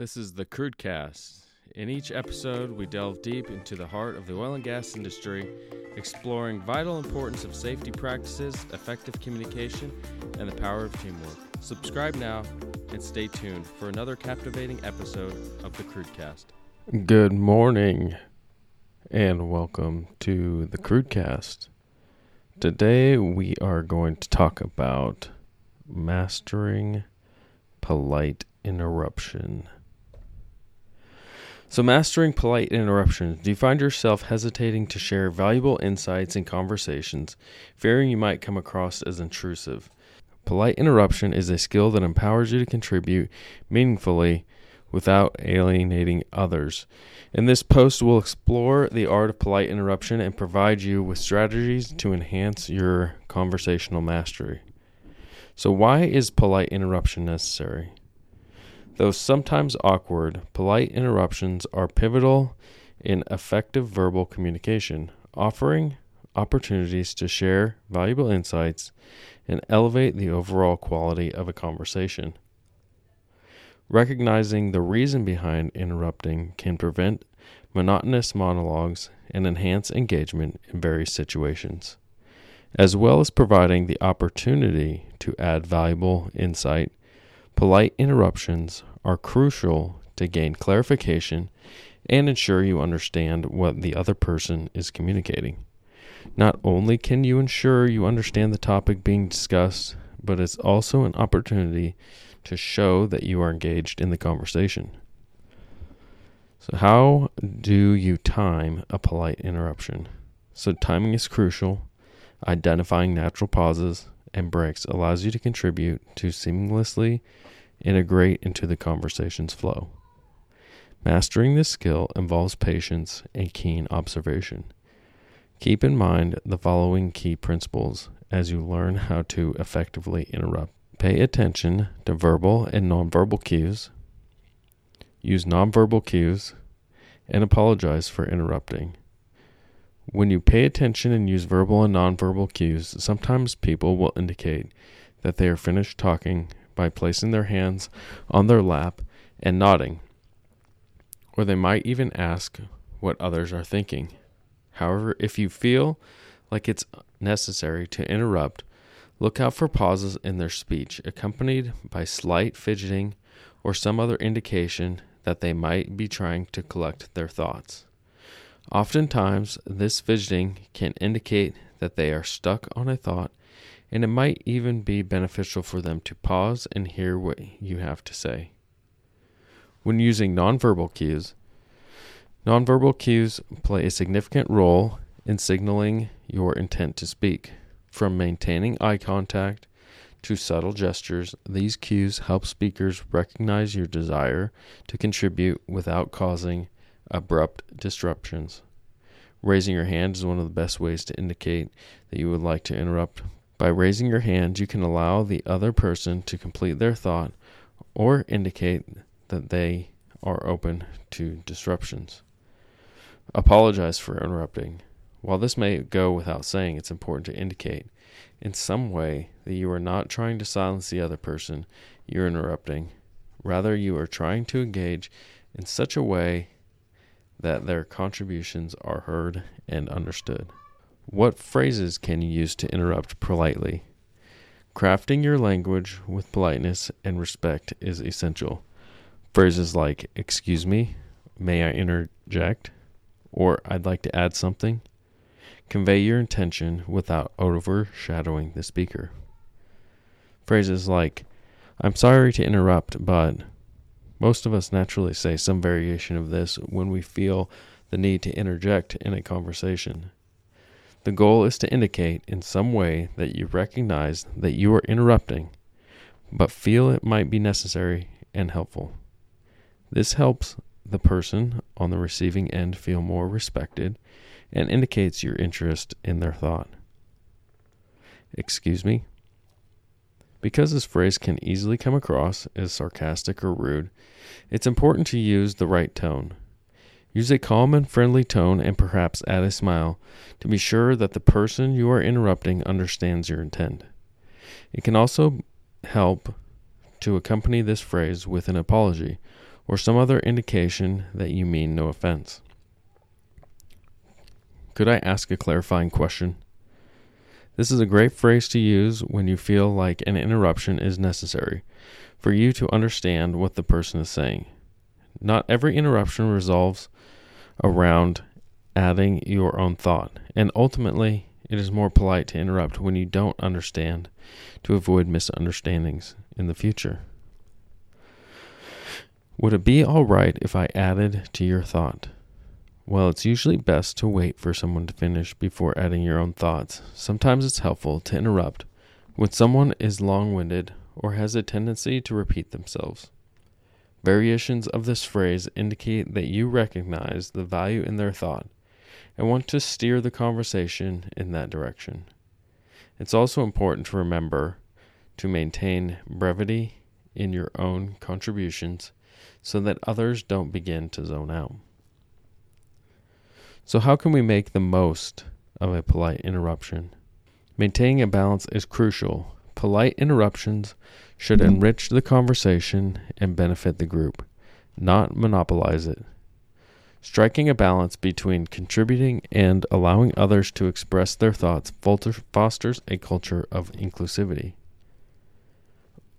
This is the Crude Cast. In each episode, we delve deep into the heart of the oil and gas industry, exploring vital importance of safety practices, effective communication, and the power of teamwork. Subscribe now and stay tuned for another captivating episode of the Crude Cast. Good morning and welcome to the Crude Cast. Today we are going to talk about mastering polite interruption. So, mastering polite interruptions. Do you find yourself hesitating to share valuable insights in conversations, fearing you might come across as intrusive? Polite interruption is a skill that empowers you to contribute meaningfully without alienating others. In this post, we'll explore the art of polite interruption and provide you with strategies to enhance your conversational mastery. So, why is polite interruption necessary? Though sometimes awkward, polite interruptions are pivotal in effective verbal communication, offering opportunities to share valuable insights and elevate the overall quality of a conversation. Recognizing the reason behind interrupting can prevent monotonous monologues and enhance engagement in various situations, as well as providing the opportunity to add valuable insight. Polite interruptions are crucial to gain clarification and ensure you understand what the other person is communicating. Not only can you ensure you understand the topic being discussed, but it's also an opportunity to show that you are engaged in the conversation. So, how do you time a polite interruption? So, timing is crucial. Identifying natural pauses and breaks allows you to contribute to seamlessly integrate into the conversation's flow. Mastering this skill involves patience and keen observation. Keep in mind the following key principles as you learn how to effectively interrupt. Pay attention to verbal and nonverbal cues. Use nonverbal cues and apologize for interrupting. When you pay attention and use verbal and nonverbal cues, sometimes people will indicate that they are finished talking by placing their hands on their lap and nodding. Or they might even ask what others are thinking. However, if you feel like it's necessary to interrupt, look out for pauses in their speech, accompanied by slight fidgeting or some other indication that they might be trying to collect their thoughts. Oftentimes, this fidgeting can indicate that they are stuck on a thought and it might even be beneficial for them to pause and hear what you have to say. When using nonverbal cues, nonverbal cues play a significant role in signaling your intent to speak. From maintaining eye contact to subtle gestures, these cues help speakers recognize your desire to contribute without causing abrupt disruptions. Raising your hand is one of the best ways to indicate that you would like to interrupt by raising your hand, you can allow the other person to complete their thought or indicate that they are open to disruptions. Apologize for interrupting. While this may go without saying, it's important to indicate in some way that you are not trying to silence the other person you're interrupting. Rather, you are trying to engage in such a way that their contributions are heard and understood. What phrases can you use to interrupt politely? Crafting your language with politeness and respect is essential. Phrases like, Excuse me, may I interject? Or I'd like to add something convey your intention without overshadowing the speaker. Phrases like, I'm sorry to interrupt, but most of us naturally say some variation of this when we feel the need to interject in a conversation. The goal is to indicate in some way that you recognize that you are interrupting, but feel it might be necessary and helpful. This helps the person on the receiving end feel more respected and indicates your interest in their thought. Excuse me? Because this phrase can easily come across as sarcastic or rude, it's important to use the right tone. Use a calm and friendly tone and perhaps add a smile to be sure that the person you are interrupting understands your intent. It can also help to accompany this phrase with an apology or some other indication that you mean no offense. Could I ask a clarifying question? This is a great phrase to use when you feel like an interruption is necessary for you to understand what the person is saying. Not every interruption resolves around adding your own thought, and ultimately, it is more polite to interrupt when you don't understand to avoid misunderstandings in the future. Would it be all right if I added to your thought? Well, it's usually best to wait for someone to finish before adding your own thoughts. Sometimes it's helpful to interrupt when someone is long winded or has a tendency to repeat themselves. Variations of this phrase indicate that you recognize the value in their thought and want to steer the conversation in that direction. It's also important to remember to maintain brevity in your own contributions so that others don't begin to zone out. So, how can we make the most of a polite interruption? Maintaining a balance is crucial. Polite interruptions should enrich the conversation and benefit the group, not monopolize it. Striking a balance between contributing and allowing others to express their thoughts fosters a culture of inclusivity.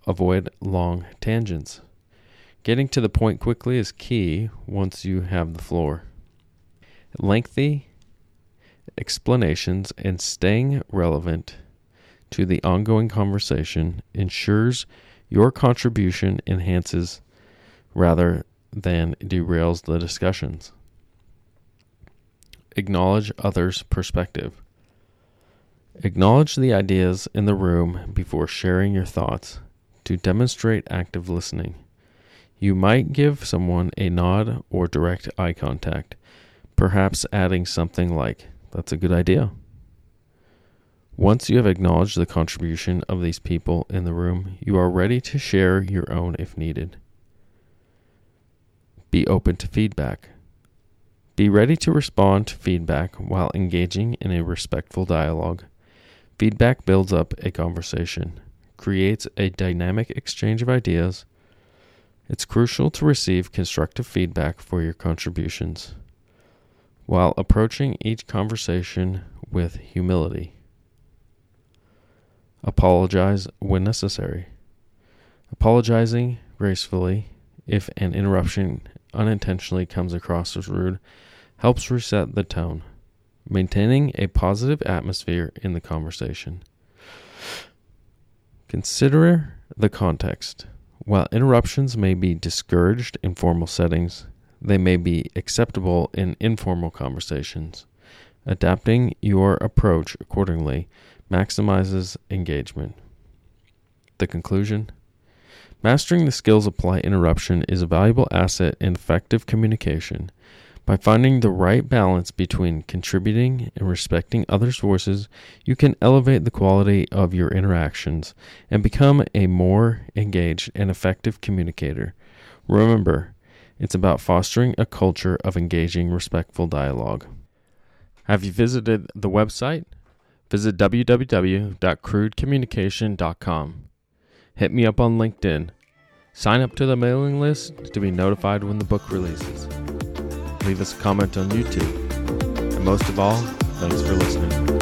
Avoid long tangents. Getting to the point quickly is key once you have the floor. Lengthy explanations and staying relevant to the ongoing conversation ensures your contribution enhances rather than derails the discussions. Acknowledge others' perspective. Acknowledge the ideas in the room before sharing your thoughts to demonstrate active listening. You might give someone a nod or direct eye contact perhaps adding something like, That's a good idea. Once you have acknowledged the contribution of these people in the room, you are ready to share your own if needed. Be open to feedback. Be ready to respond to feedback while engaging in a respectful dialogue. Feedback builds up a conversation, creates a dynamic exchange of ideas. It's crucial to receive constructive feedback for your contributions while approaching each conversation with humility. Apologize when necessary. Apologizing gracefully if an interruption unintentionally comes across as rude helps reset the tone, maintaining a positive atmosphere in the conversation. Consider the context. While interruptions may be discouraged in formal settings, they may be acceptable in informal conversations. Adapting your approach accordingly maximizes engagement. The conclusion Mastering the skills of polite interruption is a valuable asset in effective communication. By finding the right balance between contributing and respecting others' voices, you can elevate the quality of your interactions and become a more engaged and effective communicator. Remember, it's about fostering a culture of engaging, respectful dialogue. Have you visited the website? Visit www.crudecommunication.com. Hit me up on LinkedIn. Sign up to the mailing list to be notified when the book releases. Leave us a comment on YouTube. And most of all, thanks for listening.